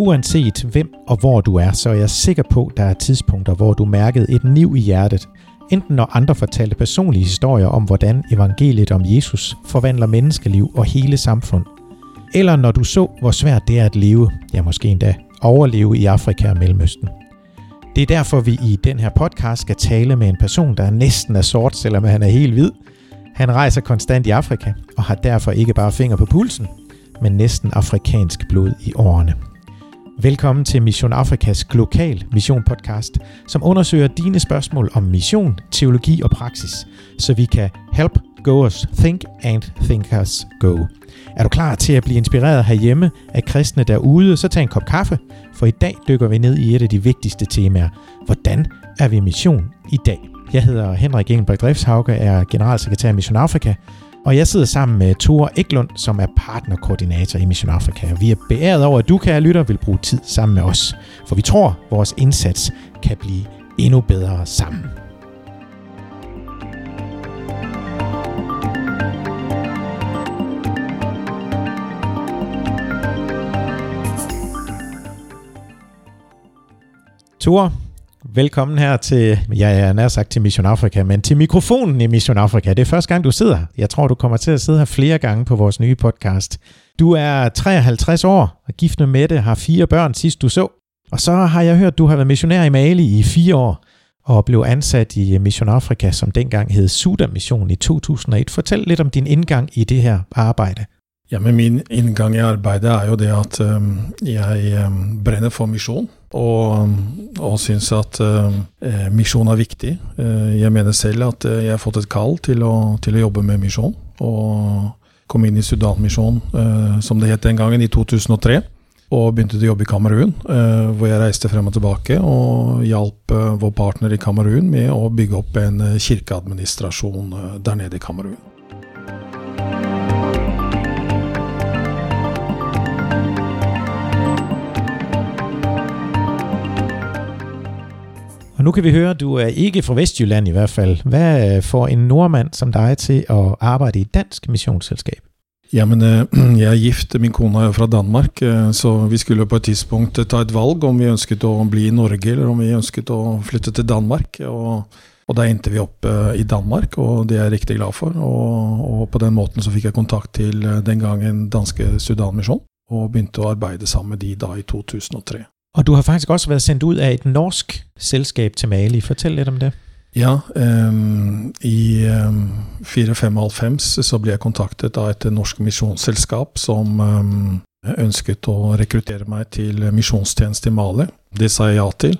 Uanset hvem og hvor du er, så er jeg sikker på, at der er tidspunkter, hvor du mærkede et niv i hjertet. Enten når andre fortalte personlige historier om, hvordan evangeliet om Jesus forvandler menneskeliv og hele samfund. Eller når du så, hvor svært det er at leve, ja måske endda overleve i Afrika og Mellemøsten. Det er derfor, vi i den her podcast skal tale med en person, der næsten er sort, selvom han er helt hvid. Han rejser konstant i Afrika og har derfor ikke bare finger på pulsen, men næsten afrikansk blod i årene. Velkommen til Mission Afrikas Global Mission Podcast, som undersøger dine spørgsmål om mission, teologi og praksis, så vi kan help goers think and thinkers go. Er du klar til at blive inspireret herhjemme af kristne derude, så tag en kop kaffe, for i dag dykker vi ned i et af de vigtigste temaer. Hvordan er vi mission i dag? Jeg hedder Henrik Engelberg Driftshauke, er generalsekretær i Mission Afrika, og jeg sidder sammen med Thor Eklund, som er partnerkoordinator i Mission Afrika. Vi er beæret over, at du, kære lytter, vil bruge tid sammen med os. For vi tror, at vores indsats kan blive endnu bedre sammen. Thor, Velkommen her til, ja, jeg nær sagt til Mission Afrika, men til mikrofonen i Mission Afrika. Det er første gang, du sidder. Jeg tror, du kommer til at sidde her flere gange på vores nye podcast. Du er 53 år og gift med Mette, har fire børn sidst du så. Og så har jeg hørt, du har været missionær i Mali i fire år og blev ansat i Mission Afrika, som dengang hed Suda Mission i 2001. Fortæl lidt om din indgang i det her arbejde. Ja, men Min inngang i arbeidet er jo det at um, jeg um, brenner for misjon. Og, og syns at uh, misjon er viktig. Uh, jeg mener selv at uh, jeg har fått et kall til å, til å jobbe med misjon. Og kom inn i Sudanmisjonen, uh, som det het den gangen, i 2003. Og begynte å jobbe i Kamerun, hvor jeg reiste frem og tilbake og hjalp vår partner i Kamerun med å bygge opp en kirkeadministrasjon der nede i Kamerun. Nu kan vi høre, du er ikke fra Vestjylland i hvert fald. Hvad får en nordmand som dig til at arbejde i et dansk missionsselskab? Jamen, øh, jeg er gift, min kone er fra Danmark, øh, så vi skulle på et tidspunkt ta et valg om vi ønsket å bli i Norge, eller om vi ønsket å flytte til Danmark. Og, og da endte vi opp øh, i Danmark, og det er jeg riktig glad for. Og, og på den måten så fikk jeg kontakt til den gangen danske Sudanmisjon, og begynte å arbeide sammen med de da i 2003. Og du har faktisk også været sendt ud af et norsk selskab til Mali. Fortæl lidt om det. Ja, um, i um, 495 så ble jeg kontaktet av et norsk misjonsselskap som um, ønsket å rekruttere meg til misjonstjeneste i Mali. Det sa jeg ja til,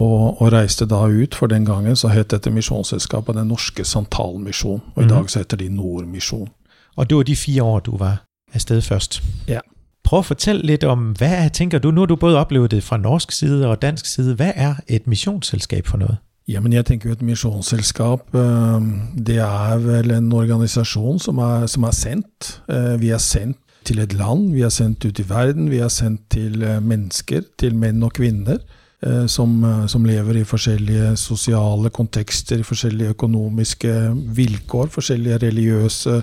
og, og, reiste da ut. For den gangen så het dette misjonsselskapet Den norske Santalmisjon, og i mm. dag så heter de Nordmisjon. Og det var de fire år du var afsted først? Ja. Prøv at fortælle lidt om, hvad tænker du, nu har du både oplevet det fra norsk side og dansk side, hvad er et missionsselskab for noget? Jamen, jeg tenker jo et misjonsselskap, øh, det er vel en organisasjon som er, som er sendt. Øh, vi er sendt til et land, vi er sendt ut i verden, vi er sendt til øh, mennesker, til menn og kvinner. Som, som, lever i forskjellige sosiale kontekster, forskjellige økonomiske vilkår, forskjellige religiøse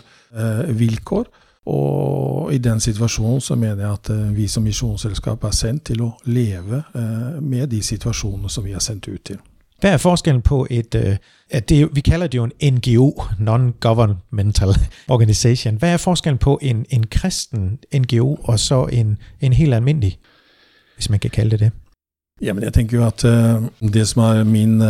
vilkår. Og i den situasjonen så mener jeg at eh, vi som misjonsselskap er sendt til å leve eh, med de situasjonene som vi er sendt ut til. Hva er forskellen på et, øh, det, vi kaller det jo en NGO, Non-Governmental Organization. Hva er forskellen på en, en kristen NGO og så en, en helt almindelig, hvis man kan kalle det det? Jamen, jeg tenker jo at det som er min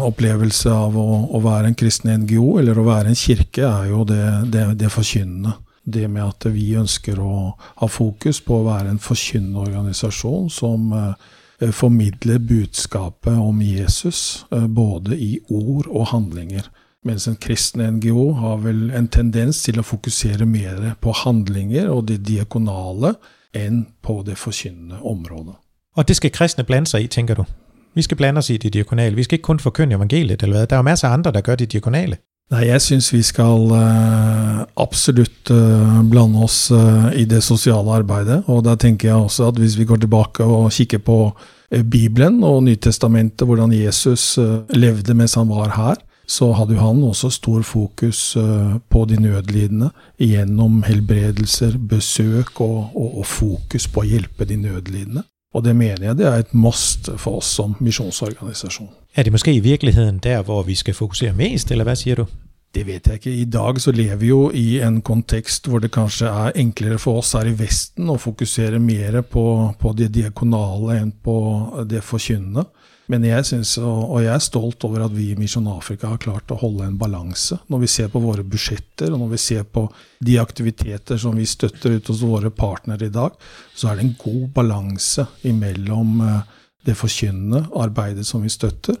opplevelse av å, å, være en kristen NGO, eller å være en kirke, er jo det, det, det forkynnende det med at vi ønsker å ha fokus på å være en forkynnende organisasjon som eh, formidler budskapet om Jesus eh, både i ord og handlinger. Mens en kristen NGO har vel en tendens til å fokusere mer på handlinger og det diakonale enn på det forkynnende området. Og det skal kristne blande seg i, tenker du? Vi skal blande oss i det diakonale. Vi skal ikke kun forkynne evangeliet, eller hva? Det er jo masse andre, der gjør det diakonale. Nei, jeg syns vi skal uh, absolutt uh, blande oss uh, i det sosiale arbeidet. Og da tenker jeg også at hvis vi går tilbake og kikker på Bibelen og Nytestamentet, hvordan Jesus levde mens han var her, så hadde jo han også stor fokus på de nødlidende gjennom helbredelser, besøk og, og, og fokus på å hjelpe de nødlidende. Og det mener jeg det er et must for oss som misjonsorganisasjon. Er det måske i virkeligheden der, hvor vi skal fokusere mest, eller hvad siger du? Det vet jeg ikke. I dag så lever vi jo i en kontekst hvor det kanskje er enklere for oss her i Vesten å fokusere mer på, på det diakonale enn på det forkynnende. Men jeg synes, og jeg er stolt over at vi i Misjon Afrika har klart å holde en balanse. Når vi ser på våre budsjetter, og når vi ser på de aktiviteter som vi støtter ut hos våre partnere i dag, så er det en god balanse imellom eh, det forkynnende arbeidet som vi støtter,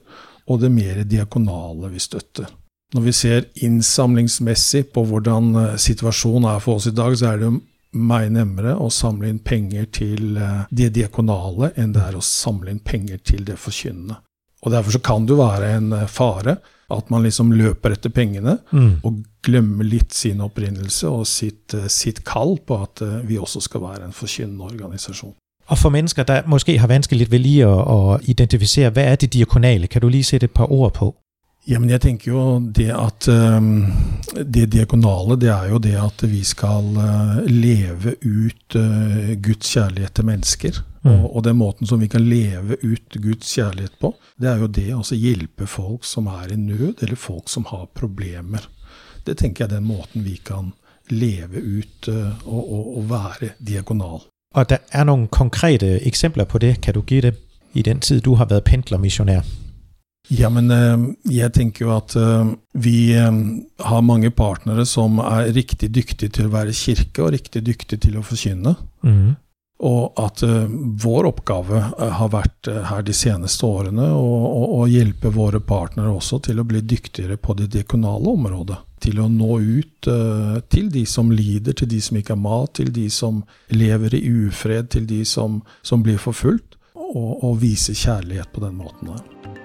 og det mer diakonale vi støtter. Når vi ser innsamlingsmessig på hvordan eh, situasjonen er for oss i dag, så er det jo meg nemmere å samle inn penger til eh, det diakonale enn det er å samle inn penger til det forkynnende. Og Derfor så kan det jo være en eh, fare at man liksom løper etter pengene mm. og glemmer litt sin opprinnelse og sitt, sitt kall på at vi også skal være en forkynnende organisasjon. Og for mennesker, der måske har vanskeligt ved lige at, at identificere, hvad er det diakonale? Kan du lige sætte et par ord på? Jamen, jeg tenker jo det at det diakonale, det er jo det at vi skal uh, leve ut uh, Guds kjærlighet til mennesker. Mm. Og, og, den måten som vi kan leve ut Guds kjærlighet på, det er jo det å altså hjelpe folk som er i nød, eller folk som har problemer. Det tenker jeg er den måten vi kan leve ut uh, og, og, og, være diakonal. Og det er noen konkrete eksempler på det. Kan du give det i den tid du har vært pendlermisjonær? Ja, men eh, jeg tenker jo at eh, vi eh, har mange partnere som er riktig dyktige til å være kirke, og riktig dyktige til å forkynne. Mm. Og at vår oppgave har vært her de seneste årene å hjelpe våre partnere også til å bli dyktigere på det diakonale området. Til å nå ut til de som lider, til de som ikke har mat, til de som lever i ufred, til de som, som blir forfulgt, og, og vise kjærlighet på den måten der.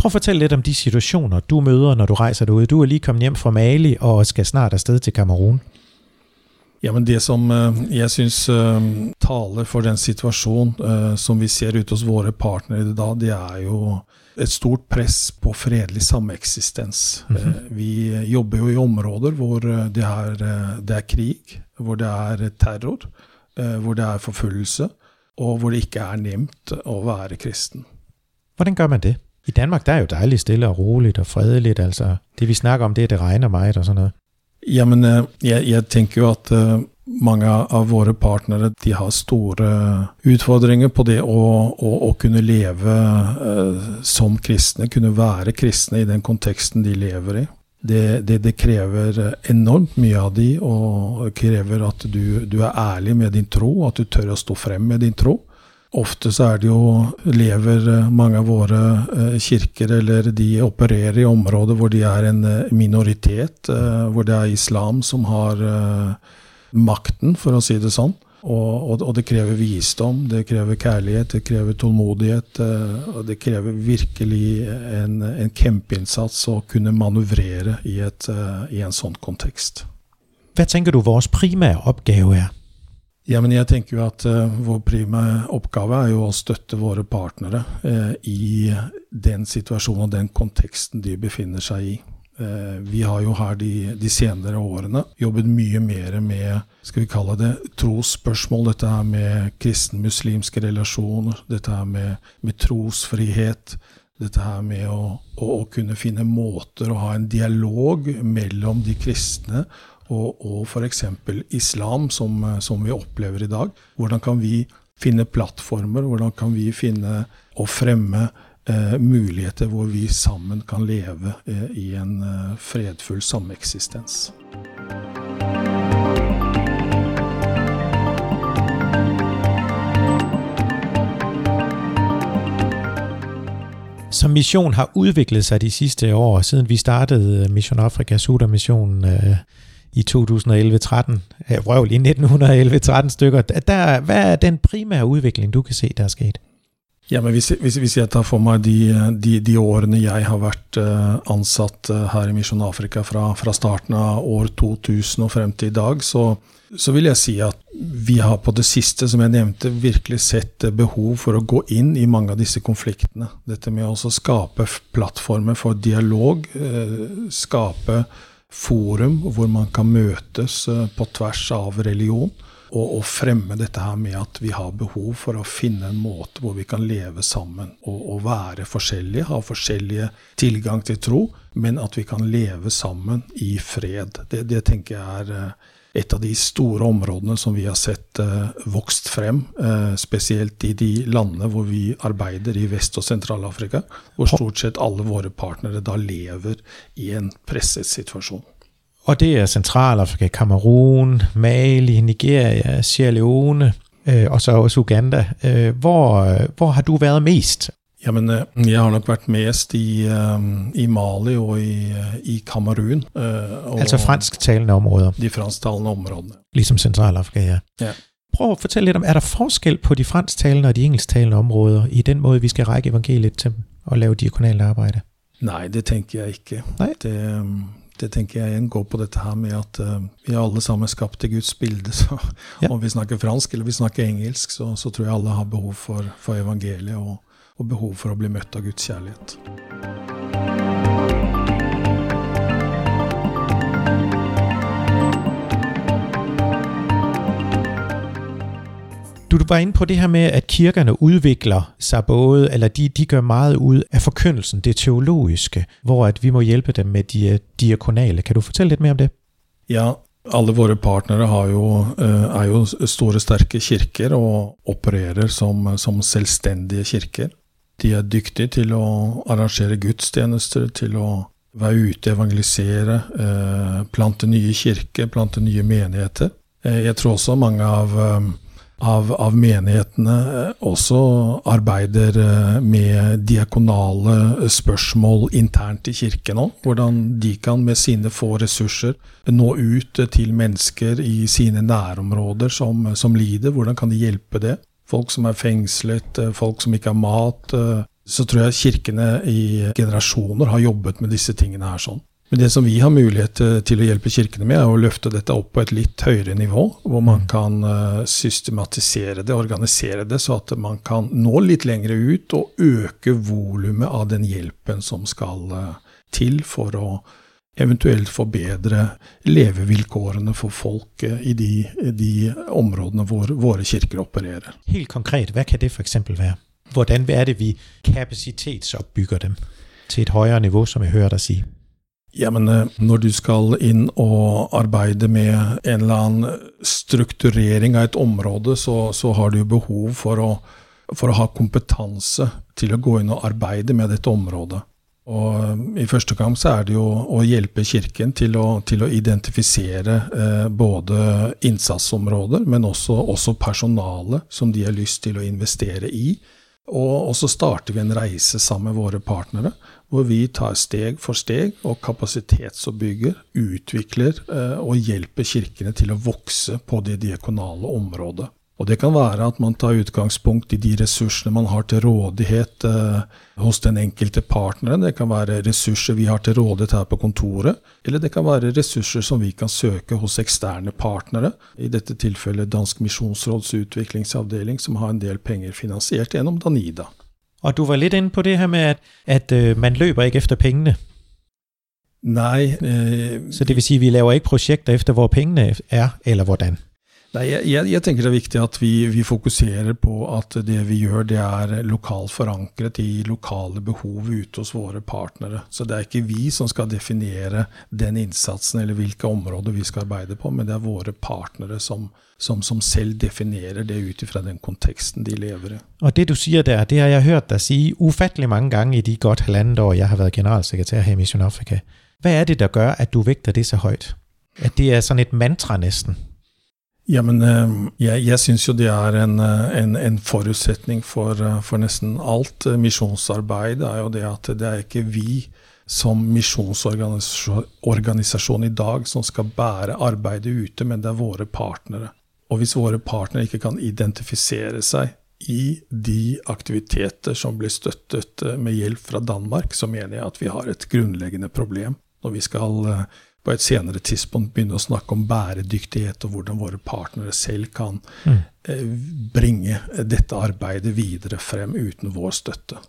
Prøv at fortælle lidt om de situationer, du møder, når du rejser derude. Du er lige kommet hjem fra Mali og skal snart afsted til Kamerun. Jamen Det som uh, jeg syns uh, taler for den situasjonen uh, som vi ser ute hos våre partnere i dag, det er jo et stort press på fredelig sameksistens. Mm -hmm. Vi jobber jo i områder hvor det er, det er, krig, hvor det er terror, hvor det er forfølgelse, og hvor det ikke er nemt å være kristen. Hvordan gjør man det? I Danmark der er jo dejligt stille og roligt og fredeligt. altså Det vi snakker om, det er, det regner meget og sådan noget. Jamen, øh, jeg, jeg tenker jo at uh, mange av våre partnere de har store utfordringer på det å, å, å kunne leve som kristne, kunne være kristne i den konteksten de lever i. Det, det, det, krever enormt mye av de, og krever at du, du, er ærlig med din tro, at du tør å stå frem med din tro. Ofte så er det jo lever eh, mange av våre eh, kirker, eller de opererer i områder hvor de er en eh, minoritet, hvor det er islam som har makten, for å si det sånn. Og, og, det krever visdom, det krever kjærlighet, det krever tålmodighet. Og det krever virkelig en, en kjempeinnsats å kunne manøvrere i, et, i en sånn kontekst. Hva tenker du vår primære oppgave er? Ja, men jeg tenker jo at uh, vår prime oppgave er jo å støtte våre partnere uh, i den situasjonen og den konteksten de befinner seg i. Uh, vi har jo her de, de, senere årene jobbet mye mer med skal vi kalle det trosspørsmål. Dette her med kristen-muslimske relasjoner, dette her med, med, trosfrihet. Dette her med å, å, å kunne finne måter å ha en dialog mellom de kristne og, og f.eks. islam, som, som, vi opplever i dag. Hvordan kan vi finne plattformer, hvordan kan vi finne og fremme eh, muligheter hvor vi sammen kan leve eh, i en eh, fredfull sameksistens. Som mission har utviklet seg de siste år, siden vi startet Mission Afrika Suda-missionen øh, i 2011-13, røvl i 1911-13 stykker. Der, hvad er den primære udvikling, du kan se, der er sket? Ja, men hvis, hvis, hvis, jeg tar for meg de, de, de, årene jeg har vært uh, ansatt uh, her i Misjon Afrika fra, fra, starten av år 2000 og frem til i dag, så, så, vil jeg si at vi har på det siste, som jeg nevnte, virkelig sett behov for å gå inn i mange av disse konfliktene. Dette med å skape plattformer for dialog, skape skape forum hvor man kan møtes på tvers av religion og, og, fremme dette her med at vi har behov for å finne en måte hvor vi kan leve sammen og, og være forskjellige, ha forskjellige tilgang til tro, men at vi kan leve sammen i fred. Det, det tenker jeg er eh, et av de store områdene som vi har sett uh, vokst frem, uh, spesielt i de landene hvor vi arbeider i Vest- og Sentral-Afrika, hvor stort sett alle våre partnere da lever i en presset situasjon. Og det er Centralafrika, Kamerun, Mali, Nigeria, Sierra Leone øh, og så også Uganda. Hvor, hvor, har du vært mest? Ja, men øh, Jeg har nok vært mest i, um, i Mali og i, i Kamerun. Altså fransktalende områder? De fransktalende områdene. Liksom Centralafrika, ja. ja. Prøv å fortelle litt om, Er det forskjell på de fransktalende og de engelsktalende områder i den måte vi skal række evangeliet til og lave diakonalt arbeid? Nei, det tenker jeg ikke. Nei? Det, det tenker jeg igjen går på dette her med at uh, vi er alle sammen skapt i Guds bilde. Så ja. om vi snakker fransk eller vi snakker engelsk, så, så tror jeg alle har behov for, for evangeliet og, og behov for å bli møtt av Guds kjærlighet. Du var inde på det her med, at kirkerne udvikler sig både, eller de, de gør meget ud af forkyndelsen, det teologiske, hvor at vi må hjælpe dem med de diakonale. Kan du fortælle lidt mere om det? Ja, alle våre partnere har jo, eh, er jo store, sterke kirker og opererer som, som selvstendige kirker. De er dyktige til å arrangere gudstjenester, til å være ute, evangelisere, eh, plante nye kirker, plante nye menigheter. Eh, jeg tror også mange av av, av, menighetene eh, også arbeider eh, med diakonale spørsmål internt i kirken òg. Hvordan de kan med sine få ressurser nå ut til mennesker i sine nærområder som, som lider. Hvordan kan de hjelpe det? Folk som er fengslet, eh, folk som ikke har mat. Så tror jeg kirkene i generasjoner har jobbet med disse tingene her sånn. Men det som vi har mulighet til å hjelpe kirkene med, er å løfte dette opp på et litt høyere nivå, hvor man kan eh, systematisere det, organisere det, så at man kan nå litt lengre ut og øke volumet av den hjelpen som skal eh, til for å eventuelt forbedre levevilkårene for folk i de, de områdene hvor våre kirker opererer. Helt konkret, hva kan det f.eks. være? Hvordan er det vi kapasitetsoppbygger dem til et høyere nivå, som jeg hører deg si? Ja, men eh, når du skal inn og arbeide med en eller annen strukturering av et område, så, så har du behov for å, for å, ha kompetanse til å gå inn og arbeide med dette området. Og eh, I første kamp så er det jo å hjelpe Kirken til å, til å identifisere eh, både innsatsområder, men også, også personale som de har lyst til å investere i. Og, og så starter vi en reise sammen med våre partnere hvor vi tar steg for steg og kapasitetsoppbygger, utvikler eh, og hjelper kirkene til å vokse på det diakonale området. Og Det kan være at man tar utgangspunkt i de ressursene man har til rådighet eh, hos den enkelte partneren. Det kan være ressurser vi har til rådighet her på kontoret, eller det kan være ressurser som vi kan søke hos eksterne partnere. I dette tilfellet Dansk Misjonsråds utviklingsavdeling, som har en del penger finansiert gjennom Danida. Og du var litt inne på det her med, at, at uh, man løper ikke efter pengene. Nei. Eh, så det vil si, vi laver ikke prosjekter efter hvor pengene er, eller hvordan? Nei, jeg, jeg, tenker det er viktig at vi, vi, fokuserer på at det vi gjør, det er lokalt forankret i lokale behov ute hos våre partnere. Så det er ikke vi som skal definere den innsatsen eller hvilke områder vi skal arbeide på, men det er våre partnere som, som, som selv definerer det ut ifra den konteksten de lever i. Og det du sier der, det har jeg hørt deg si ufattelig mange ganger i de godt halvannet år jeg har vært generalsekretær her i Mission Afrika. Hva er det der gjør at du vekter det så høyt? At det er sånn et mantra, nesten? Ja, men eh, jeg, jeg syns jo det er en, eh, en, en forutsetning for, eh, for, nesten alt misjonsarbeid. er jo det at det er ikke vi som misjonsorganisasjon i dag som skal bære arbeidet ute, men det er våre partnere. Og hvis våre partnere ikke kan identifisere seg i de aktiviteter som blir støttet med hjelp fra Danmark, så mener jeg at vi har et grunnleggende problem når vi skal på et senere tidspunkt begynne å snakke om bæredyktighet og hvordan våre partnere selv kan mm. bringe dette arbeidet videre frem uten vår støtte.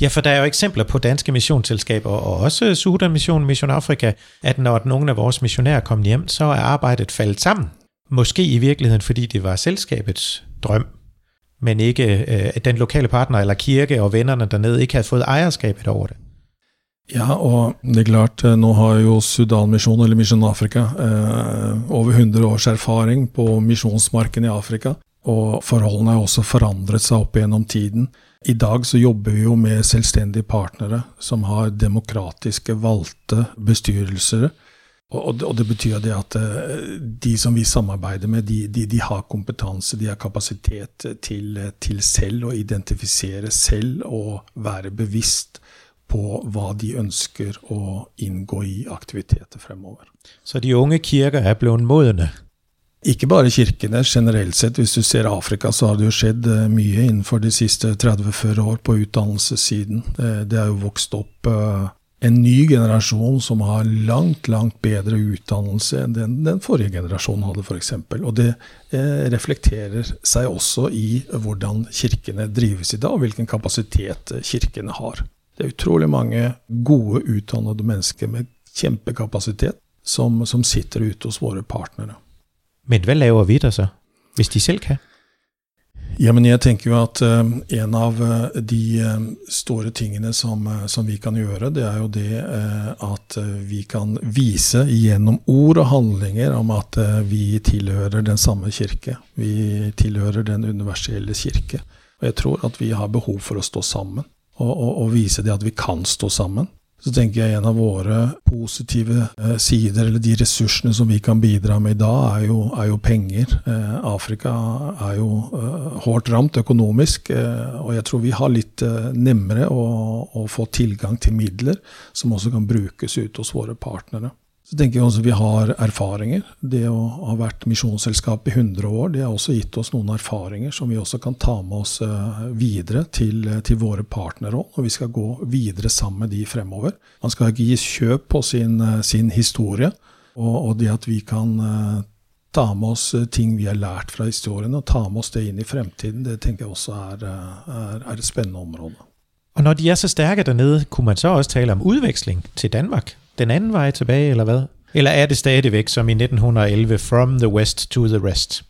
Ja, for der er jo eksempler på danske misjonsselskaper, og også Sudan-misjonen Mission Afrika, at når noen av vores misjonærer kom hjem, så er arbeidet falt sammen. Måske i virkeligheten fordi det var selskapets drøm, men ikke øh, den lokale partner eller kirke og vennerne dernede ikke hadde fått eierskapet over det. Ja, og det er klart, øh, nå har jo Sudan-misjonen, eller Misjon Afrika, eh, over 100 års erfaring på misjonsmarken i Afrika. Og forholdene har også forandret seg opp gjennom tiden. I dag så jobber vi jo med selvstendige partnere som har demokratiske valgte bestyrelser og, og, det betyr det at eh, de som vi samarbeider med, de, de, de har kompetanse, de har kapasitet til, til, selv å identifisere selv og være bevisst på hva de ønsker å inngå i aktiviteter fremover. Så de unge kirker er blitt modne? Ikke bare kirkene. Generelt sett, hvis du ser Afrika, så har det jo skjedd eh, mye innenfor de siste 30-40 år på utdannelsessiden. Det, det er jo vokst opp uh, en ny generasjon som har langt, langt bedre utdannelse enn den, den forrige generasjonen hadde, f.eks. Og det eh, reflekterer seg også i hvordan kirkene drives i dag, og hvilken kapasitet eh, kirkene har. Det er utrolig mange gode, utdannede mennesker med kjempekapasitet som, som sitter ute hos våre partnere. Men hva lager vi da så, hvis de selv kan? Ja, men jeg tenker jo at uh, en av uh, de uh, store tingene som, som, vi kan gjøre, det er jo det at vi kan vise gjennom ord og handlinger om at vi tilhører den samme kirke. Vi tilhører den universelle kirke. Og jeg tror at vi har behov for å stå sammen, og, og, og vise det at vi kan stå sammen så tenker jeg en av våre positive eh, sider, eller de ressursene som vi kan bidra med i dag, er jo, er jo penger. Eh, Afrika er jo eh, hårdt ramt økonomisk, eh, og jeg tror vi har litt eh, nemmere å, å, få tilgang til midler som også kan brukes ute hos våre partnere. Så tenker jeg også Vi har erfaringer. Det å ha vært misjonsselskap i 100 år det har også gitt oss noen erfaringer som vi også kan ta med oss eh, videre til, eh, til våre partnere og vi skal gå videre sammen med de fremover. Man skal ikke gi kjøp på sin, eh, sin historie. Og, og, det at vi kan ta med oss ting vi har lært fra historien, og ta med oss det inn i fremtiden, det tenker jeg også er, er, er et spennende område. Og når de er så sterke der nede, kunne man så også tale om utveksling til Danmark? Den anden vej tilbage, eller hvad? Eller er det stadigvæk som i 1911, from the west to the rest?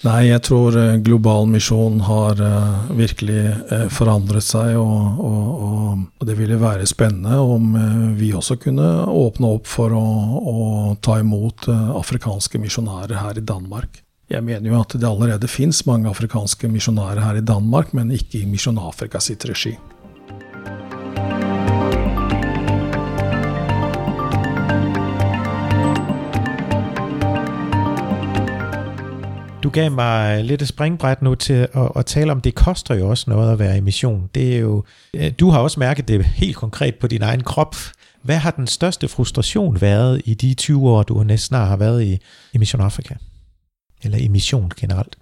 Nei, jeg tror uh, Global Misjon har uh, virkelig uh, forandret seg, og, og, og, det ville være spennende om vi også kunne åpne opp for å, å ta imot afrikanske misjonærer her i Danmark. Jeg mener jo at det allerede fins mange afrikanske misjonærer her i Danmark, men ikke i Misjon Afrika sitt regi. Du gav meg litt springbrett nå til å, at tale om det koster jo også noe å være i mission. Det er jo, øh, du har også merket det helt konkret på din egen kropp. Hva har den største frustration været i de 20 år du nesten har været i, i Mission Afrika? Eller i mission generelt?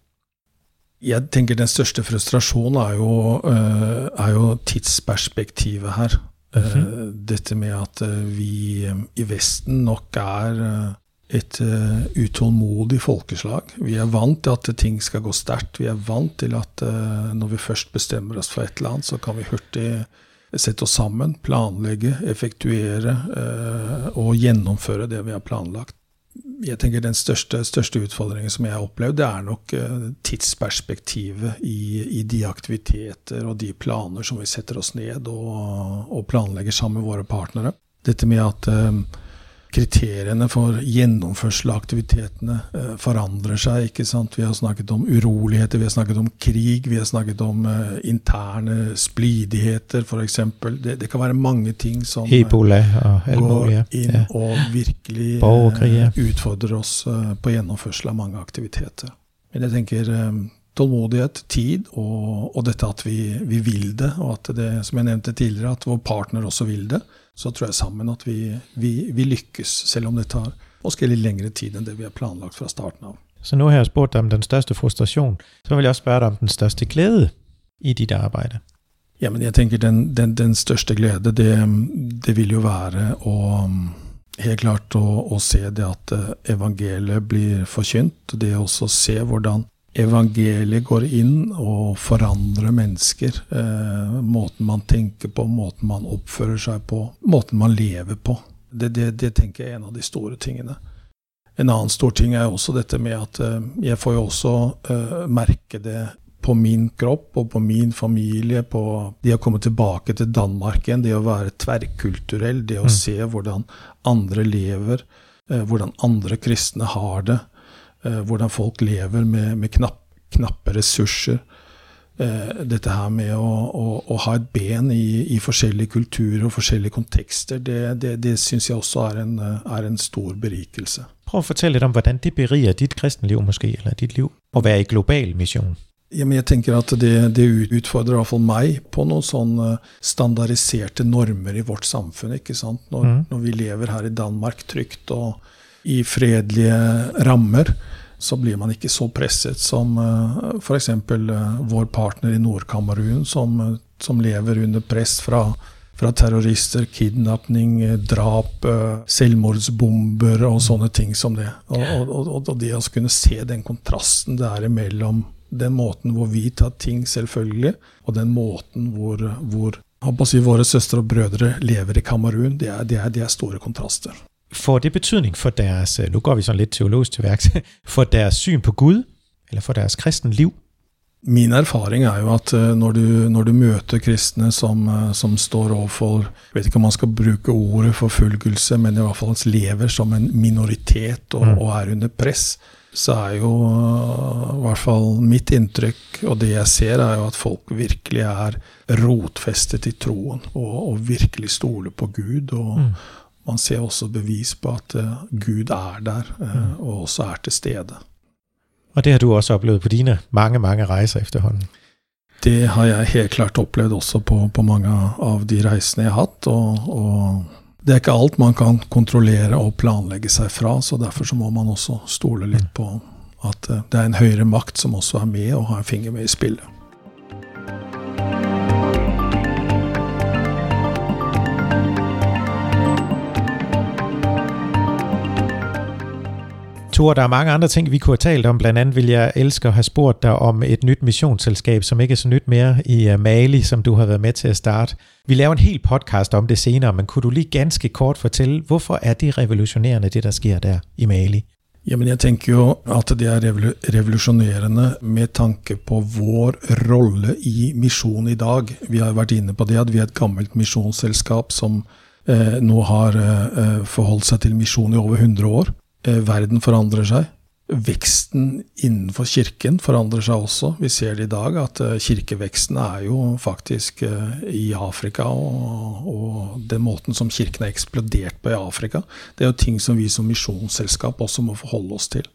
Jeg tenker den største frustrasjonen er jo, øh, er jo tidsperspektivet her. Mm -hmm. Dette med at vi i Vesten nok er et uh, utålmodig folkeslag. Vi er vant til at ting skal gå sterkt. Vi er vant til at uh, når vi først bestemmer oss for et eller annet, så kan vi hurtig sette oss sammen, planlegge, effektuere uh, og gjennomføre det vi har planlagt. Jeg tenker Den største, største utfordringen som jeg har opplevd, det er nok tidsperspektivet i, i, de aktiviteter og de planer som vi setter oss ned og, og planlegger sammen med våre partnere. Dette med at kriteriene for gjennomførsel av aktivitetene eh, forandrer seg. ikke sant? Vi har snakket om uroligheter, vi har snakket om krig, vi har snakket om eh, interne splidigheter f.eks. Det, det kan være mange ting som eh, ja, går inn ja. og virkelig utfordrer oss på gjennomførsel av mange aktiviteter. Men jeg tenker tålmodighet, tid, og, og dette at vi, vi, vil det, og at det, som jeg nevnte tidligere, at vår partner også vil det så tror jeg sammen at vi, vi, vi lykkes, selv om det tar måske litt lengre tid enn det vi har planlagt fra starten av. Så nå har jeg spurt deg om den største frustrasjonen. Så vil jeg også spørge dig om den største glede i ditt arbeid. Ja, men jeg tenker den, den, den største glede, det, det, vil jo være å helt klart å, å se det at eh, evangeliet blir forkynt. Det også å se hvordan evangeliet går inn og forandrer mennesker. Eh, måten man tenker på, måten man oppfører seg på, måten man lever på. Det, det, det, tenker jeg er en av de store tingene. En annen stor ting er også dette med at eh, jeg får jo også eh, merke det på min kropp og på min familie, på det å komme tilbake til Danmark igjen, det å være tverrkulturell, det å mm. se hvordan andre lever, eh, hvordan andre kristne har det. Eh, hvordan folk lever med, med knapp, knappe ressurser. Eh, dette her med å, å, å ha et ben i, i, forskjellige kulturer og forskjellige kontekster, det, det, det syns jeg også er en, er en, stor berikelse. Prøv å fortelle litt om hvordan det beriker ditt kristenliv, måske, eller ditt liv, å være i global misjon. Ja, jeg tenker at det, det utfordrer iallfall meg på noen sånne standardiserte normer i vårt samfunn. ikke sant? Når, mm. når vi lever her i Danmark trygt og i fredelige rammer, så blir man ikke så presset som eh, f.eks. Eh, vår partner i Nord-Kamerun, som, uh, som, lever under press fra, fra terrorister, kidnapning, drap, selvmordsbomber og sånne ting som det. Og, og, og, og det å kunne se den kontrasten det er imellom den måten hvor vi tar ting selvfølgelig, og den måten hvor, hvor si, våre søstre og brødre lever i Kamerun, det er, det, er, det er store kontraster. Får det betydning for deres, nu går vi sånn litt teologisk til verks, for deres syn på Gud, eller for deres kristen liv? Min erfaring er jo at eh, når du, når du møter kristne som, eh, som, står overfor Jeg vet ikke om man skal bruke ordet forfølgelse, men i hvert fall lever som en minoritet og, mm. og er under press, så er jo i hvert fall mitt inntrykk, og det jeg ser, er jo at folk virkelig er rotfestet i troen og, og virkelig stoler på Gud. og mm man ser også bevis på at uh, Gud er der, uh, og også er til stede. Og det har du også opplevd på dine mange, mange reiser efterhånden? Det har jeg helt klart opplevd også på, på mange av de reisene jeg har hatt. Og, og, det er ikke alt man kan kontrollere og planlegge seg fra, så derfor så må man også stole litt på at uh, det er en høyere makt som også er med og har en finger med i spillet. Tor, der er mange andre ting, vi kunne have talt om. Blandt andet vil jeg elske at have spurgt dig om et nyt missionsselskab, som ikke er så nyt mere i øh, Mali, som du har været med til at starte. Vi laver en hel podcast om det senere, men kunne du lige ganske kort fortælle, hvorfor er det revolutionerende, det der sker der i Mali? Jamen, jeg tenker jo at det er revolusjonerende med tanke på vår rolle i misjon i dag. Vi har vært inne på det at vi er et gammelt misjonsselskap som eh, nå har eh forholdt seg til misjon i over 100 år. Eh, verden forandrer seg. Veksten innenfor kirken forandrer seg også. Vi ser det i dag, at eh, kirkeveksten er jo faktisk eh, i Afrika. Og, og den måten som kirken er eksplodert på i Afrika, det er jo ting som vi som misjonsselskap også må forholde oss til.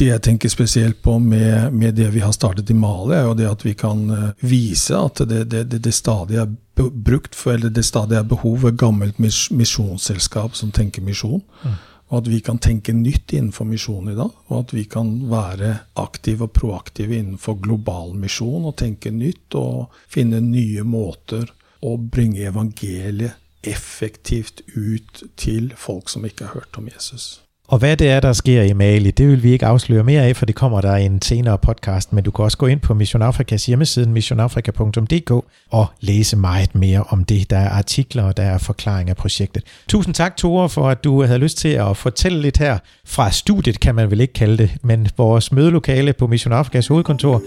Det jeg tenker spesielt på med, med, det vi har startet i Mali, er jo det at vi kan vise at det, det, det, det stadig er brukt for, eller det stadig er behov for et gammelt misjonsselskap som tenker misjon. Mm og at vi kan tenke nytt innenfor misjon i dag. Og at vi kan være aktive og proaktive innenfor global misjon og tenke nytt og finne nye måter å bringe evangeliet effektivt ut til folk som ikke har hørt om Jesus. Og hvad det er, der sker i Mali, det vil vi ikke afsløre mere af, for det kommer der i en senere podcast, men du kan også gå ind på Mission Afrikas hjemmeside, missionafrika.dk, og læse meget mere om det. Der er artikler, og der er forklaring af projektet. Tusind tak, Tore, for at du havde lyst til at fortælle lidt her fra studiet, kan man vel ikke kalde det, men vores mødelokale på Mission Afrikas hovedkontor.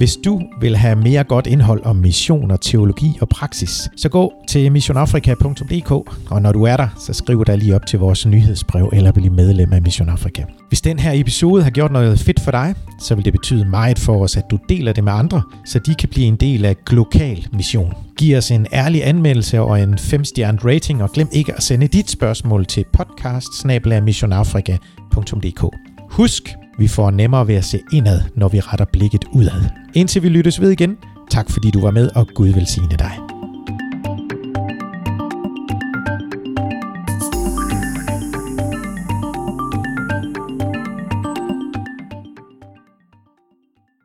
Hvis du vil have mere godt indhold om mission og teologi og praksis, så gå til missionafrika.dk, og når du er der, så skriv dig lige op til vores nyhedsbrev eller bliv medlem af Mission Afrika. Hvis den her episode har gjort noget fedt for dig, så vil det betyde meget for os, at du deler det med andre, så de kan blive en del af Global Mission. Giv os en ærlig anmeldelse og en 5-stjernet rating, og glem ikke at sende dit spørgsmål til podcast Husk, vi får nemmere ved at se indad, når vi retter blikket udad. Indtil vi lyttes ved igen, Tak fordi du var med, og Gud velsigne dig.